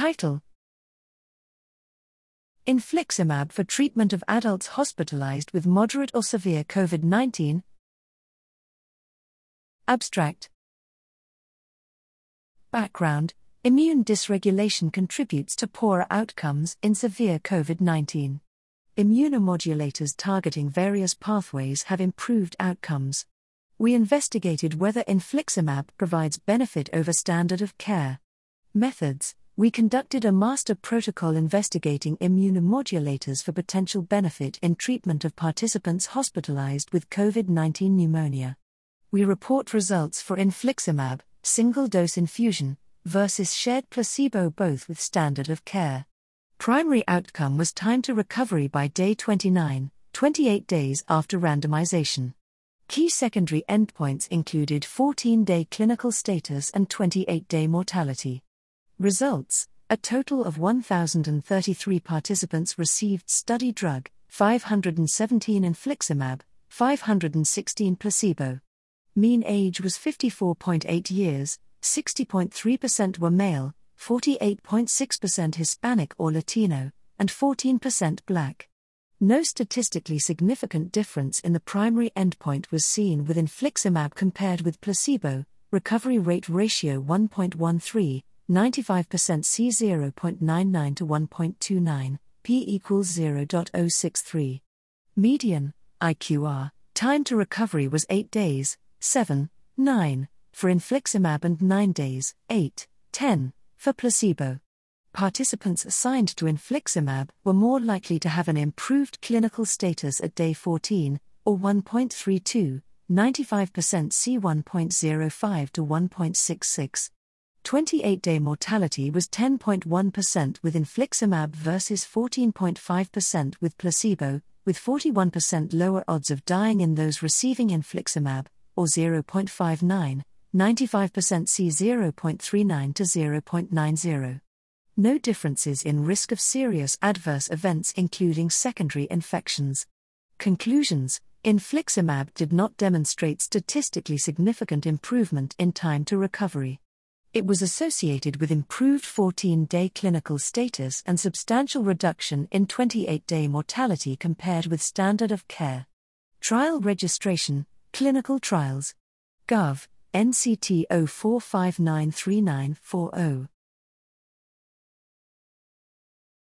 Title Infliximab for treatment of adults hospitalized with moderate or severe COVID 19. Abstract Background Immune dysregulation contributes to poorer outcomes in severe COVID 19. Immunomodulators targeting various pathways have improved outcomes. We investigated whether infliximab provides benefit over standard of care. Methods We conducted a master protocol investigating immunomodulators for potential benefit in treatment of participants hospitalized with COVID 19 pneumonia. We report results for infliximab, single dose infusion, versus shared placebo, both with standard of care. Primary outcome was time to recovery by day 29, 28 days after randomization. Key secondary endpoints included 14 day clinical status and 28 day mortality. Results A total of 1,033 participants received study drug, 517 infliximab, 516 placebo. Mean age was 54.8 years, 60.3% were male, 48.6% Hispanic or Latino, and 14% Black. No statistically significant difference in the primary endpoint was seen with infliximab compared with placebo, recovery rate ratio 1.13, 95% C 0.99 to 1.29, p equals 0.063. Median, IQR, time to recovery was 8 days, 7, 9, for infliximab and 9 days, 8, 10, for placebo. Participants assigned to infliximab were more likely to have an improved clinical status at day 14, or 1.32, 95% C 1.05 to 1.66. 28 day mortality was 10.1% with infliximab versus 14.5% with placebo, with 41% lower odds of dying in those receiving infliximab, or 0.59, 95% C 0.39 to 0.90. No differences in risk of serious adverse events, including secondary infections. Conclusions Infliximab did not demonstrate statistically significant improvement in time to recovery. It was associated with improved 14 day clinical status and substantial reduction in 28 day mortality compared with standard of care. Trial registration, clinical trials. Gov. NCT 04593940.